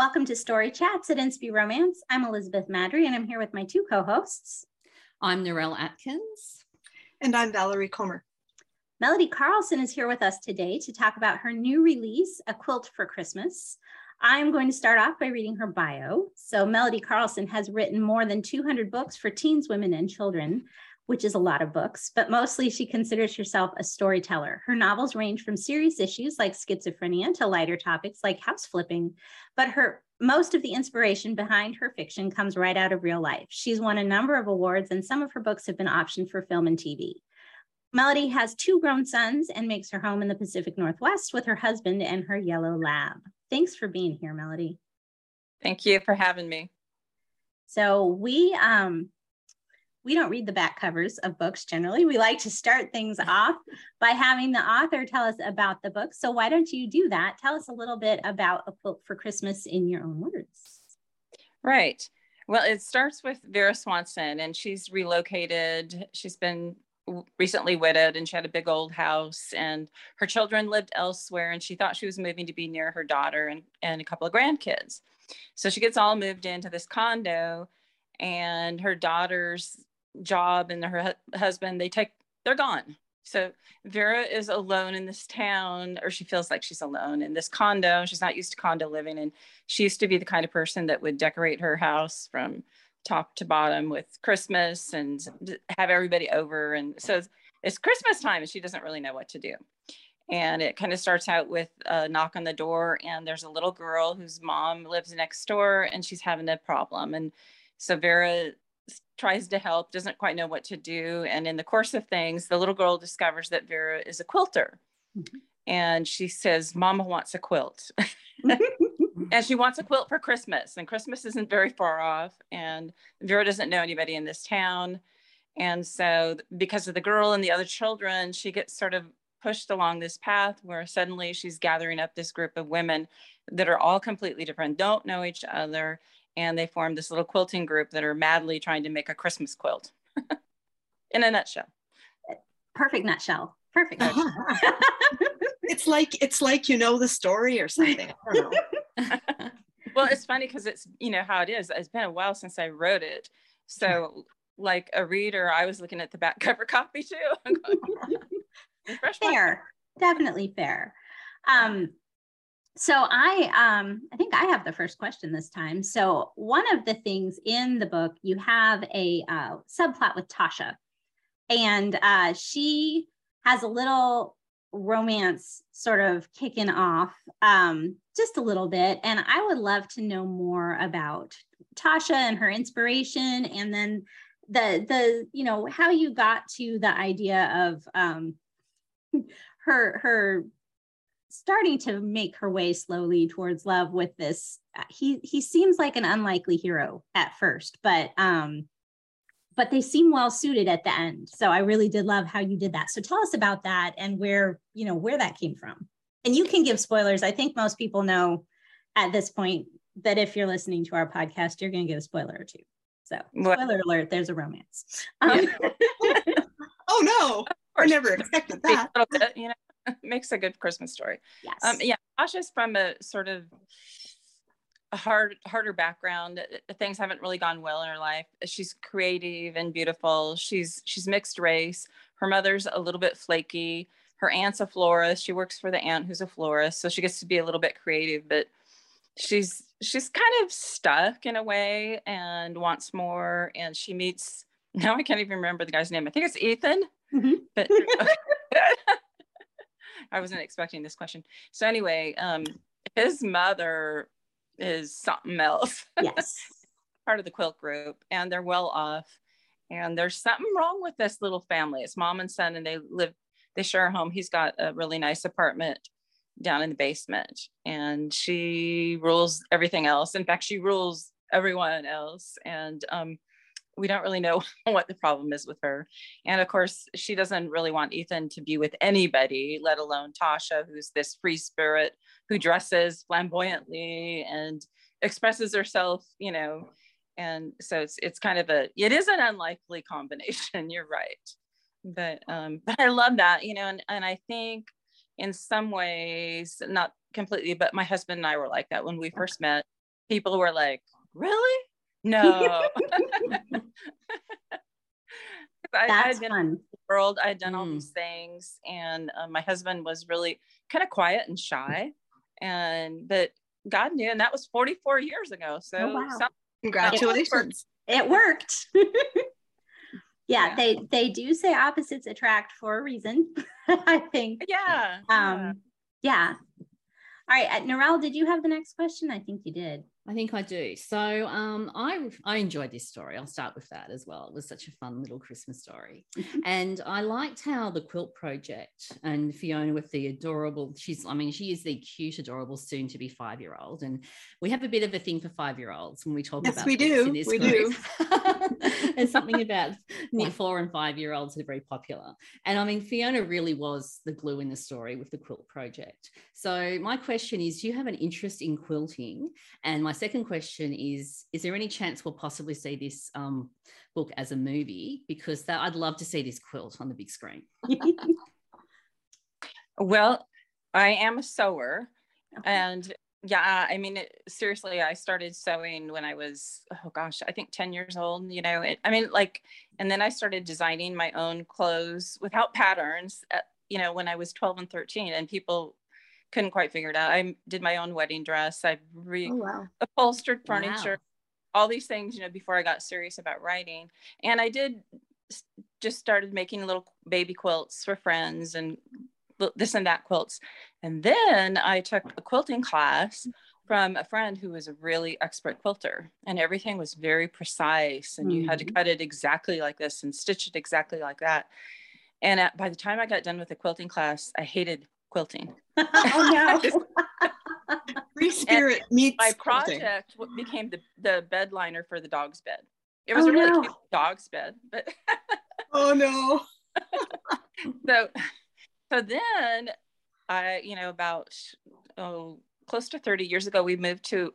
Welcome to Story Chats at Inspy Romance. I'm Elizabeth Maddrey, and I'm here with my two co-hosts. I'm Narelle Atkins. And I'm Valerie Comer. Melody Carlson is here with us today to talk about her new release, A Quilt for Christmas. I'm going to start off by reading her bio. So, Melody Carlson has written more than 200 books for teens, women, and children which is a lot of books, but mostly she considers herself a storyteller. Her novels range from serious issues like schizophrenia to lighter topics like house flipping, but her most of the inspiration behind her fiction comes right out of real life. She's won a number of awards and some of her books have been optioned for film and TV. Melody has two grown sons and makes her home in the Pacific Northwest with her husband and her yellow lab. Thanks for being here, Melody. Thank you for having me. So we um we don't read the back covers of books generally. We like to start things off by having the author tell us about the book. So why don't you do that? Tell us a little bit about A Quilt for Christmas in your own words. Right. Well, it starts with Vera Swanson, and she's relocated. She's been recently widowed, and she had a big old house, and her children lived elsewhere, and she thought she was moving to be near her daughter and, and a couple of grandkids. So she gets all moved into this condo, and her daughters job and her hu- husband, they take, they're gone. So Vera is alone in this town, or she feels like she's alone in this condo. She's not used to condo living. And she used to be the kind of person that would decorate her house from top to bottom with Christmas and have everybody over. And so it's Christmas time and she doesn't really know what to do. And it kind of starts out with a knock on the door, and there's a little girl whose mom lives next door and she's having a problem. And so Vera tries to help, doesn't quite know what to do. And in the course of things, the little girl discovers that Vera is a quilter. Mm-hmm. And she says, Mama wants a quilt. and she wants a quilt for Christmas. And Christmas isn't very far off. And Vera doesn't know anybody in this town. And so, because of the girl and the other children, she gets sort of pushed along this path where suddenly she's gathering up this group of women that are all completely different, don't know each other, and they formed this little quilting group that are madly trying to make a Christmas quilt in a nutshell. Perfect nutshell. Perfect. Nutshell. it's like it's like you know the story or something. well, it's funny because it's you know how it is. It's been a while since I wrote it, so like a reader, I was looking at the back cover copy too. fair, definitely fair. Um, so I um I think I have the first question this time. So one of the things in the book you have a uh, subplot with Tasha, and uh, she has a little romance sort of kicking off um, just a little bit, and I would love to know more about Tasha and her inspiration, and then the the you know how you got to the idea of um, her her starting to make her way slowly towards love with this uh, he he seems like an unlikely hero at first but um but they seem well suited at the end. So i really did love how you did that. So tell us about that and where you know where that came from. And you can give spoilers. I think most people know at this point that if you're listening to our podcast you're going to get a spoiler or two. So spoiler alert there's a romance. Um, oh no. I never expected that. you know makes a good Christmas story. Yes. Um, yeah, Tasha's from a sort of a hard, harder background. Uh, things haven't really gone well in her life. She's creative and beautiful. She's she's mixed race. Her mother's a little bit flaky. Her aunt's a florist. She works for the aunt who's a florist, so she gets to be a little bit creative. But she's she's kind of stuck in a way and wants more. And she meets now I can't even remember the guy's name. I think it's Ethan. Mm-hmm. But I wasn't expecting this question. So anyway, um, his mother is something else. Yes. Part of the quilt group, and they're well off. And there's something wrong with this little family. It's mom and son, and they live, they share a home. He's got a really nice apartment down in the basement, and she rules everything else. In fact, she rules everyone else. And um, we don't really know what the problem is with her. And of course, she doesn't really want Ethan to be with anybody, let alone Tasha, who's this free spirit who dresses flamboyantly and expresses herself, you know. And so it's it's kind of a it is an unlikely combination, you're right. But um, but I love that, you know, and, and I think in some ways, not completely, but my husband and I were like that when we first met people were like, really? No. I, That's I'd been fun. world. I had done all Mm. these things, and uh, my husband was really kind of quiet and shy, and but God knew, and that was 44 years ago. So Oh, wow. some- Congratulations. It worked. yeah, Yeah. they they do say opposites attract for a reason. I think. yeah, yeah. Um, yeah. All right, uh, Narelle, did you have the next question? I think you did. I think I do. So um, I I enjoyed this story. I'll start with that as well. It was such a fun little Christmas story, and I liked how the quilt project and Fiona with the adorable. She's I mean she is the cute, adorable, soon to be five year old, and we have a bit of a thing for five year olds when we talk Yes, about we do. in this We group. There's something about four and five year olds that are very popular, and I mean Fiona really was the glue in the story with the quilt project. So my question is, do you have an interest in quilting? And my second question is Is there any chance we'll possibly see this um, book as a movie? Because that, I'd love to see this quilt on the big screen. Well, I am a sewer, Okay. and yeah, I mean, it, seriously, I started sewing when I was, oh gosh, I think 10 years old, you know, it, I mean, like, and then I started designing my own clothes without patterns, uh, you know, when I was 12 and 13, and people couldn't quite figure it out. I did my own wedding dress. I re oh wow. upholstered Wow. furniture, all these things, you know, before I got serious about writing. And I did just started making little baby quilts for friends and this and that quilts. And then I took a quilting class from a friend who was a really expert quilter and everything was very precise and you had to Mhm. cut it exactly like this and stitch it exactly like that. And at, by the time I got done with the quilting class, I hated quilting. oh no. Free spirit meets my project w- became the, the bed liner for the dog's bed. It was Oh, a really no. cute dog's bed, but Oh no. so so then I, you know, about oh close to 30 years ago, we moved to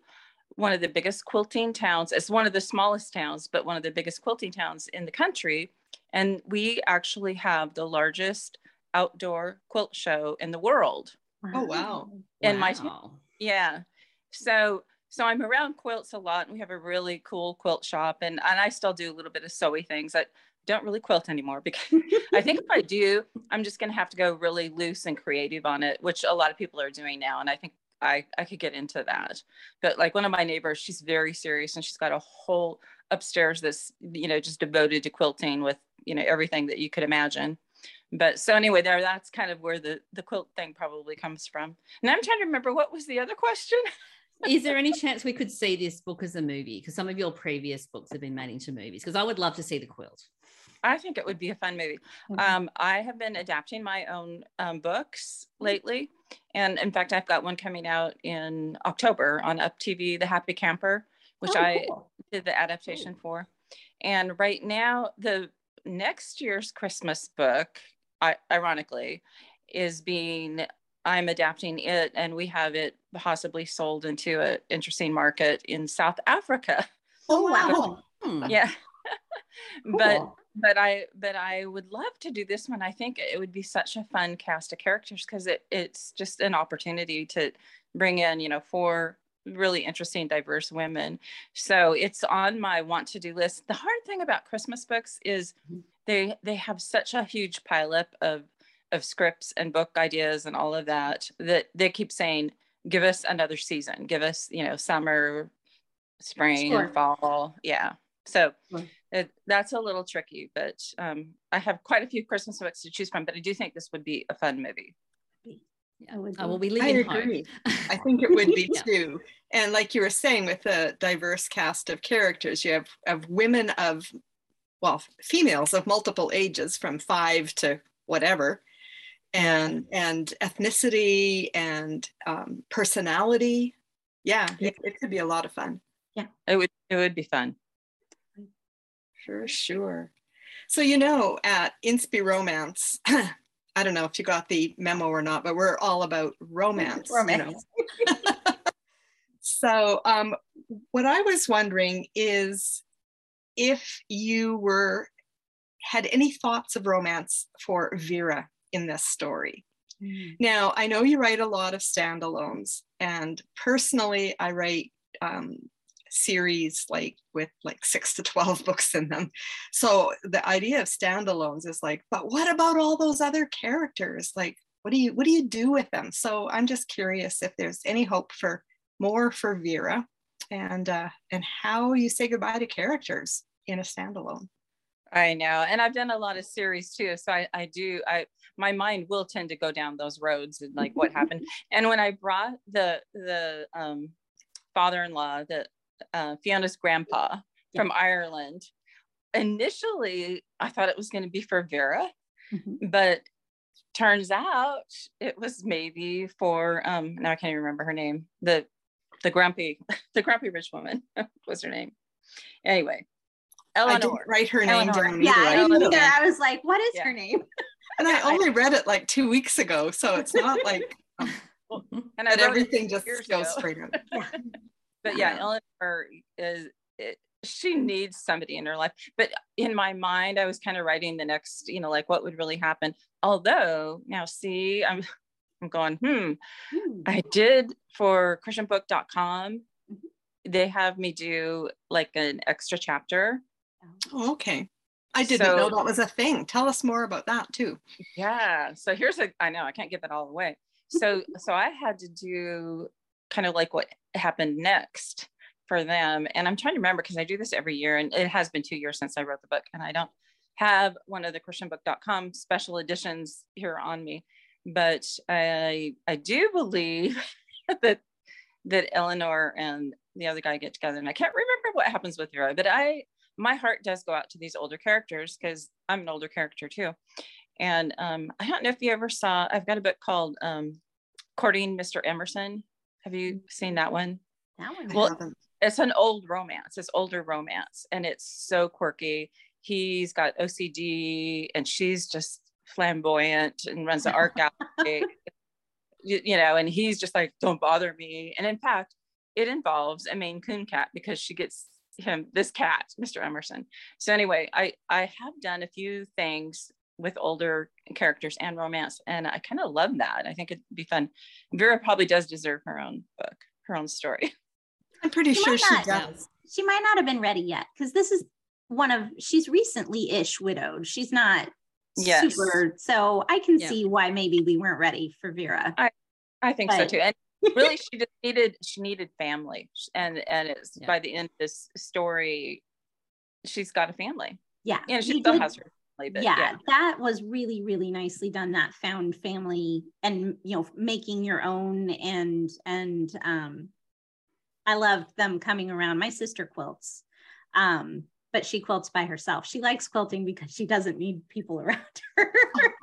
one of the biggest quilting towns. It's one of the smallest towns, but one of the biggest quilting towns in the country. And we actually have the largest outdoor quilt show in the world. Oh, wow. In my Wow. Yeah. So so I'm around quilts a lot and we have a really cool quilt shop and, and I still do a little bit of sewy things. I don't really quilt anymore because I think if I do, I'm just gonna have to go really loose and creative on it, which a lot of people are doing now. And I think I, I could get into that. But like one of my neighbors, she's very serious and she's got a whole upstairs that's, you know, just devoted to quilting with, you know, everything that you could imagine. But so anyway, there that's kind of where the the quilt thing probably comes from. And I'm trying to remember what was the other question. Is there any chance we could see this book as a movie? Because some of your previous books have been made into movies. Because I would love to see the quilt. I think it would be a fun movie. Mhm. Um, I have been adapting my own um, books lately. And in fact, I've got one coming out in October on Up TV, The Happy Camper, which Oh, I cool. did the adaptation for. And right now, the next year's Christmas book, I, ironically, is being, I'm adapting it and we have it possibly sold into an interesting market in South Africa. Oh wow. Hmm. Yeah. but Cool. but I but I would love to do this one. I think it would be such a fun cast of characters because it it's just an opportunity to bring in, you know, four really interesting, diverse women. So it's on my want to do list. The hard thing about Christmas books is Mhm. they they have such a huge pileup of of scripts and book ideas and all of that that they keep saying, give us another season, give us, you know, summer, spring, Sure. fall. Yeah. So it, that's a little tricky, but um, I have quite a few Christmas books to choose from. But I do think this would be a fun movie. I would Oh, well, be. we live I agree. I think it would be Yeah. too. And like you were saying, with a diverse cast of characters, you have, have women of, well, females of multiple ages from five to whatever, and and ethnicity and um, personality. Yeah, it, it could be a lot of fun. Yeah, it would it would be fun. For sure. So, you know, at Inspy Romance, I don't know if you got the memo or not, but we're all about romance. you know. Romance. So, um, what I was wondering is if you were had any thoughts of romance for Vera in this story. Mm. Now, I know you write a lot of standalones, and personally, I write um, series like with like six to 12 books in them. So the idea of standalones is like, but what about all those other characters? Like, what do you what do you do with them? So I'm just curious if there's any hope for more for Vera and uh, and how you say goodbye to characters in a standalone. I know. And I've done a lot of series too. So I, I do, I, my mind will tend to go down those roads and like what happened. And when I brought the, the um, father-in-law, the uh, Fiona's grandpa yeah. from Ireland, initially I thought it was going to be for Vera, mm-hmm. but turns out it was maybe for, um, now I can't even remember her name, the, the grumpy, the grumpy rich woman was her name. Anyway, Eleanor. I didn't write her name down. Yeah, I didn't either. I was like, what is yeah. her name? and I only read it like two weeks ago, so it's not like. Um, and everything just goes ago. straight out. But yeah, Eleanor is. It, she needs somebody in her life. But in my mind, I was kind of writing the next, you know, like what would really happen. Although now, see, I'm, I'm going, hmm. hmm. I did for ChristianBook.com. Mm-hmm. They have me do like an extra chapter Oh, okay. I didn't so, know that was a thing. Tell us more about that too. Yeah. So here's a I know I can't give that all away. So so I had to do kind of like what happened next for them. And I'm trying to remember because I do this every year and it has been two years since I wrote the book and I don't have one of the christianbook.com special editions here on me but i i do believe that that eleanor and the other guy get together and i can't remember what happens with her but i my heart does go out to these older characters because I'm an older character too. And um, I don't know if you ever saw, I've got a book called um, Courting Mr. Emerson. Have you seen that one? That one. Well, it's an old romance, it's older romance, and it's so quirky. He's got OCD and she's just flamboyant and runs the art gallery. you, you know, and he's just like, don't bother me. And in fact, it involves a Maine Coon cat because she gets him this cat mr emerson so anyway i i have done a few things with older characters and romance and i kind of love that. I think it'd be fun. Vera probably does deserve her own book her own story. I'm pretty she sure she not, does. She might not have been ready yet because this is one of she's recently ish widowed. She's not yes. super so i can yeah. see why maybe we weren't ready for vera. I i think but, so too. And really she just needed she needed family and and it's yeah. by the end of this story she's got a family. Yeah and she still did, has her family but yeah, yeah, that was really really nicely done that found family and you know making your own and and um i loved them coming around my sister quilts um but she quilts by herself. She likes quilting because she doesn't need people around her.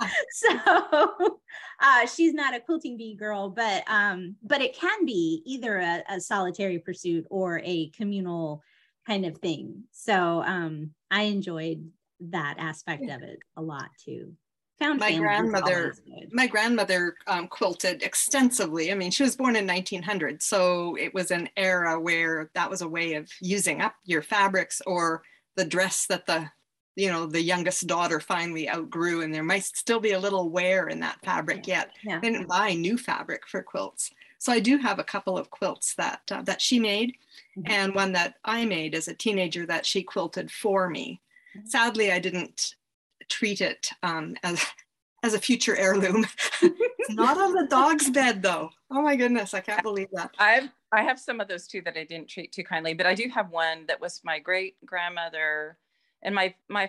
so uh, she's not a quilting bee girl, but um, but it can be either a, a, solitary pursuit or a communal kind of thing. So um, I enjoyed that aspect of it a lot too. Found my grandmother, my grandmother um, quilted extensively. I mean, she was born in 1900, so it was an era where that was a way of using up your fabrics or the dress that the you know the youngest daughter finally outgrew and there might still be a little wear in that fabric yet yeah. they didn't buy new fabric for quilts so i do have a couple of quilts that uh, that she made mm-hmm. and one that i made as a teenager that she quilted for me. Sadly i didn't treat it um, as as a future heirloom it's not on the dog's bed though oh my goodness i can't believe that i've I have some of those too that I didn't treat too kindly, but I do have one that was my great grandmother, and my my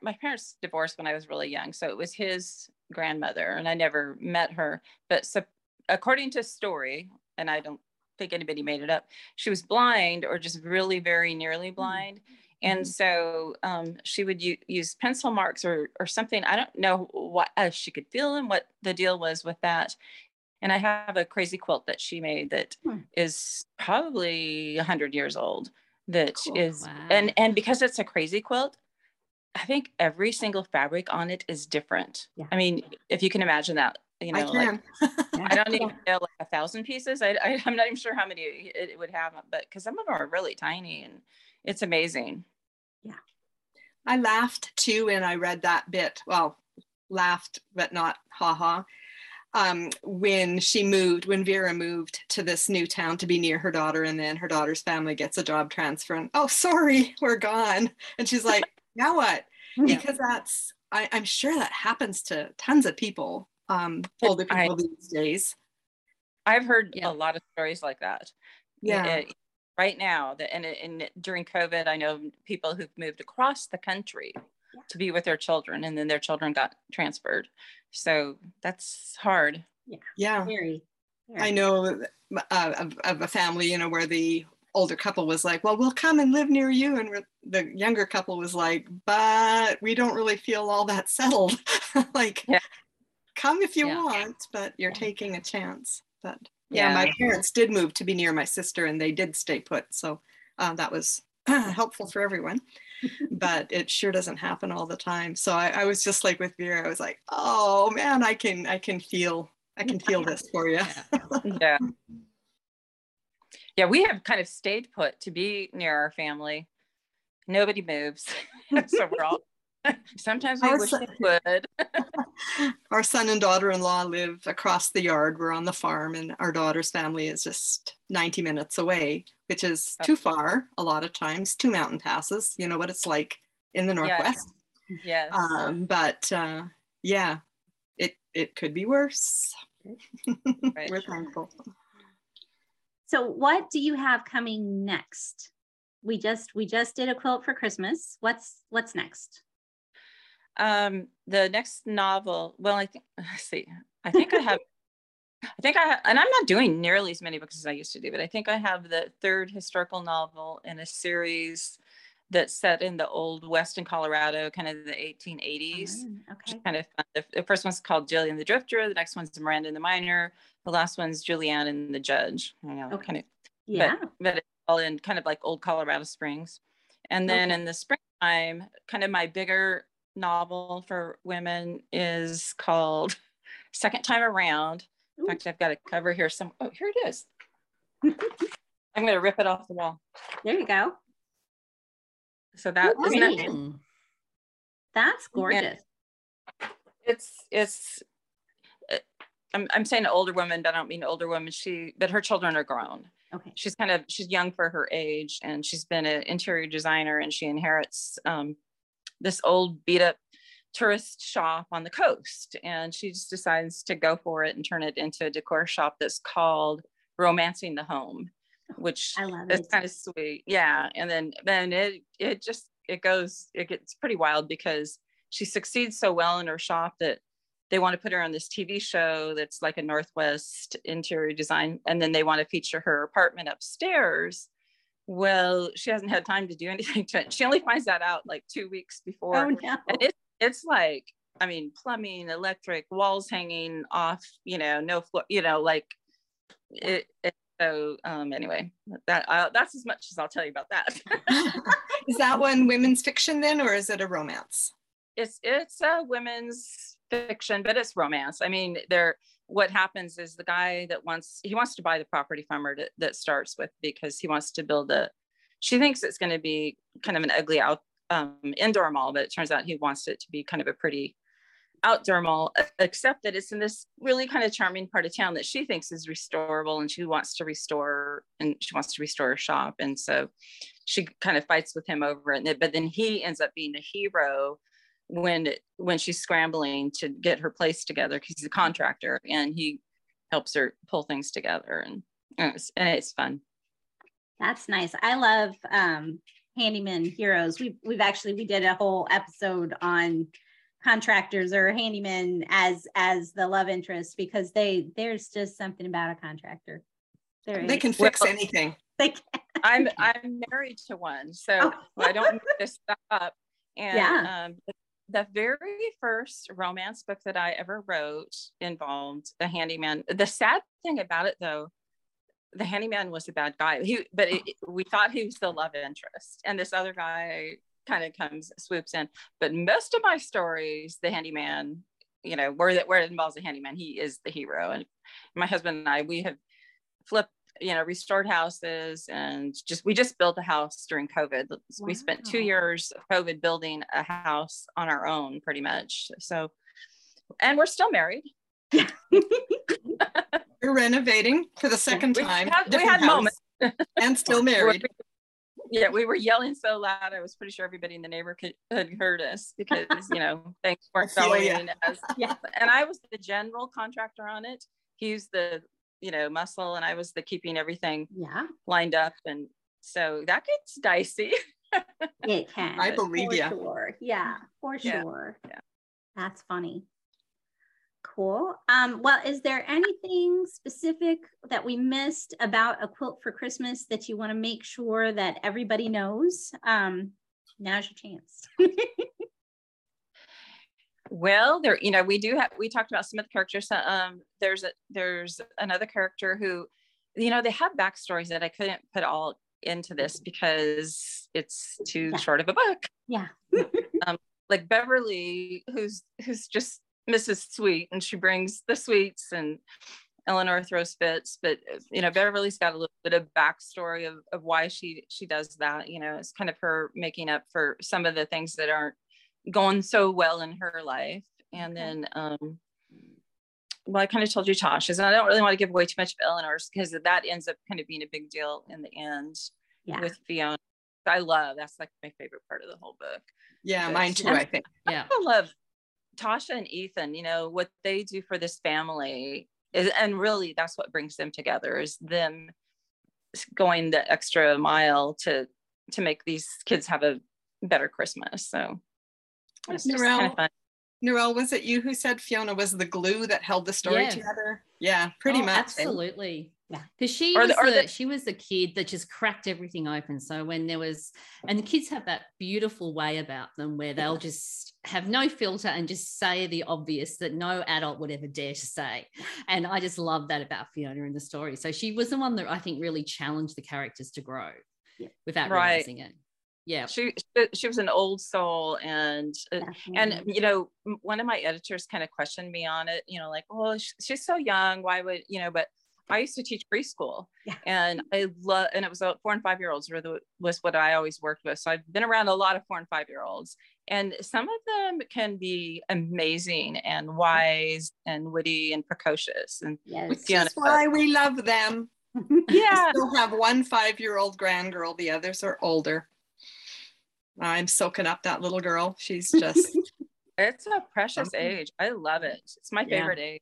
my parents divorced when I was really young, so it was his grandmother, and I never met her. But so, according to story, and I don't think anybody made it up, she was blind or just really very nearly mm-hmm. And mm-hmm. so um, she would u- use pencil marks or, or something. I don't know what uh, she could feel and what the deal was with that. And I have a crazy quilt that she made that hmm. is probably 100 years old That cool. is, wow. and and because it's a crazy quilt, I think every single fabric on it is different. Yeah. I mean, if you can imagine that, you know, I like I don't even know like a thousand pieces. I, I am not even sure how many it, it would have, but because some of them are really tiny and it's amazing. Yeah. I laughed too when I read that bit. Well, laughed, but not haha um, when she moved, when Vera moved to this new town to be near her daughter, and then her daughter's family gets a job transfer, and oh, sorry, we're gone. And she's like, now what? Yeah. Because that's, I, am sure that happens to tons of people, um, older people I, these days. I've heard yeah. a lot of stories like that. Yeah. It, right now, that and, and during COVID, I know people who've moved across the country to be with their children, and then their children got transferred. So that's hard. Yeah. Yeah. Very. very. I know uh, of, of, a family, you know, where the older couple was like, well, we'll come and live near you. And the younger couple was like, but we don't really feel all that settled. like, yeah. come if you yeah. want, but you're taking a chance. But yeah, yeah, my parents did move to be near my sister and they did stay put. So uh, that was helpful for everyone. but it sure doesn't happen all the time. So I, I, was just like with Vera, I was like, oh man, I can I can feel I can feel this for you. yeah. Yeah, we have kind of stayed put to be near our family. Nobody moves. so we're all Sometimes we our wish son, they would. our son and daughter-in-law live across the yard. We're on the farm, and our daughter's family is just 90 minutes away, which is too far a lot of times. Two mountain passes. You know what it's like in the northwest. Yes. yes. Um, but uh, yeah, it it could be worse. Right. We're thankful. So, what do you have coming next? We just we just did a quilt for Christmas. What's what's next? Um, the next novel, well, I think, let's see, I think I have, I think I, and I'm not doing nearly as many books as I used to do, but I think I have the third historical novel in a series that's set in the old West in Colorado, kind of the 1880s. Oh, okay. Kind of fun. The, the, first one's called Jillian the Drifter. The next one's Miranda and the Miner. The last one's Julianne and the Judge. You know, okay. kind of, yeah. But, but it's all in kind of like old Colorado Springs. And then okay. in the springtime, kind of my bigger novel for women is called Second Time Around. In fact, I've got a cover here. Some oh, here it is. I'm going to rip it off the wall. There you go. So that Ooh, isn't that, that's gorgeous. It's it's. Uh, I'm I'm saying older woman, but I don't mean older woman. She but her children are grown. Okay. She's kind of she's young for her age, and she's been an interior designer, and she inherits um, this old beat up tourist shop on the coast. And she just decides to go for it and turn it into a decor shop that's called romancing the home which is kind of sweet. Yeah. And then then it it just it goes it gets pretty wild because she succeeds so well in her shop that they want to put her on this tv show that's like a northwest interior design. And then they want to feature her apartment upstairs well, she hasn't had time to do anything to it. She only finds that out like two weeks before. Oh, no. And it, it's like, I mean, plumbing, electric, walls hanging off, you know, no floor, you know, like it, it so um, anyway, that uh, that's as much as I'll tell you about that. is that one women's fiction then, or is it a romance? It's it's a women's fiction, but it's romance. I mean, there what happens is the guy that wants he wants to buy the property from her to, that starts with because he wants to build a she thinks it's going to be kind of an ugly out um, indoor mall but it turns out he wants it to be kind of a pretty outdoor mall except that it's in this really kind of charming part of town that she thinks is restorable and she wants to restore and she wants to restore a shop. And so she kind of fights with him over it but then he ends up being a hero when when she's scrambling to get her place together because he's a contractor and he helps her pull things together and, and, it's, and it's fun. That's nice. I love um handyman heroes. We've we've actually we did a whole episode on contractors or handymen as as the love interest because they there's just something about a contractor. There they can fix well, anything. They can. i'm i'm married to one so oh. i don't make this stuff up. And yeah. um, the very first romance book that I ever wrote involved a handyman. The sad thing about it, though, the handyman was a bad guy. He, but it, we thought he was the love interest, and this other guy kind of comes swoops in. But most of my stories, the handyman, you know, where that where it involves a handyman, he is the hero. And my husband and I, we have flipped you know restored houses and just we just built a house during covid wow. we spent two years of covid building a house on our own pretty much so and we're still married We're renovating for the second We time. had- we had house, moments. And still married. yeah, we were yelling so loud. I was pretty sure everybody in the neighborhood heard us because you know things weren't as yeah. And I was the general contractor on it. He's the you know muscle, and I was the keeping everything Yeah, lined up, and so that gets dicey. it can. I believe for ya. Sure. Yeah, for Yeah, sure. yeah. That's funny. Cool. Um, well, is there anything specific that we missed about a quilt for Christmas that you want to make sure that everybody knows? Um, now's your chance. Well, there, you know, we do have, we talked about some of the characters. uh, Um, there's a, there's another character who, you know, they have backstories that I couldn't put all into this because it's too Yeah. short of a book. yeah. Like Beverly, who's, who's just Mrs. Sweet and she brings the sweets and Eleanor throws fits, but you know, Beverly's got a little bit of backstory of, of why she, she does that. You know, it's kind of her making up for some of the things that aren't going so well in her life. And then, um, well, I kind of told you Tasha's, and I don't really want to give away too much of Eleanor's because that ends up kind of being a big deal in the end Yeah. with Fiona. I love that's like my favorite part of the whole book. Yeah, Good. mine too, I think. Yeah. I love Tasha and Ethan, you know, what they do for this family is, and really that's what brings them together is them going the extra mile to to make these kids have a better Christmas. So it's just kind of fun. Narelle, was it you who said Fiona was the glue that held the story Yes. together? Yeah, pretty Oh, much. Absolutely. Yeah. Because she Or was the- or the, the- she was the kid that just cracked everything open. So when there was and the kids have that beautiful way about them where they'll just have no filter and just say the obvious that no adult would ever dare to say. And I just love that about Fiona in the story. So she was the one that I think really challenged the characters to grow Yeah. without Right. realizing it. Yeah. She she- she was an old soul and uh, and you know one of my editors kind of questioned me on it you know like well she's so young why would you know but i used to teach preschool Yeah. and i love and it was four and five year olds were the, was what i always worked with so i've been around a lot of four and five year olds and some of them can be amazing and wise and witty and precocious and yes. Fiona. That's why we love them. yeah I Still have one five-year-old grandgirl. The others are older. I'm soaking up that little girl. She's just it's a precious Awesome. age i love it it's my Yeah. favorite age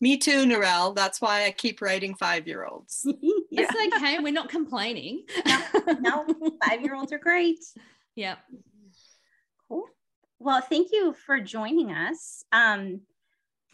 me too, Narelle. That's why I keep writing five-year-olds. It's okay. We're not complaining. no, five year olds are great. yeah. Cool. Well, thank you for joining us. Um,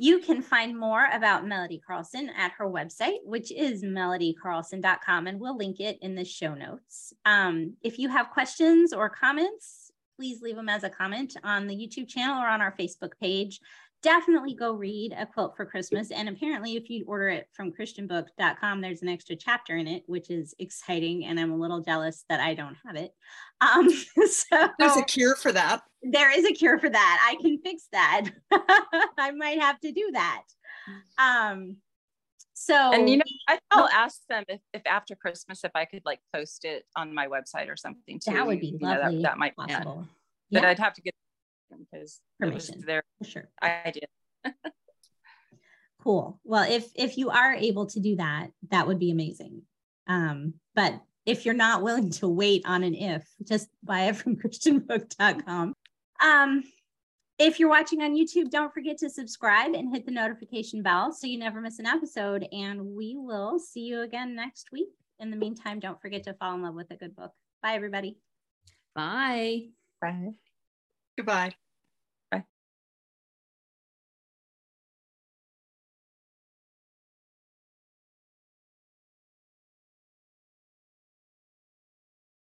you can find more about Melody Carlson at her website, which is melodycarlson.com, and we'll link it in the show notes. Um, if you have questions or comments, please leave them as a comment on the YouTube channel or on our Facebook page. Definitely go read A Quilt for Christmas. And apparently, if you order it from christianbook.com, there's an extra chapter in it, which is exciting. And I'm a little jealous that I don't have it. Um, so There's a cure for that. there is a cure for that. I can fix that. I might have to do that. Um, so and you know I, i'll ask them if, if after christmas if i could like post it on my website or something too that would be You know, that- lovely. that, might be possible. but Yeah, i'd have to get because it Permission. their for sure. idea Cool. Well, if if you are able to do that, that would be amazing. Um, but if you're not willing to wait on an if, just buy it from christianbook.com. Um, if you're watching on YouTube, don't forget to subscribe and hit the notification bell so you never miss an episode. And we will see you again next week. In the meantime, don't forget to fall in love with a good book. Bye, everybody. Bye. right Goodbye.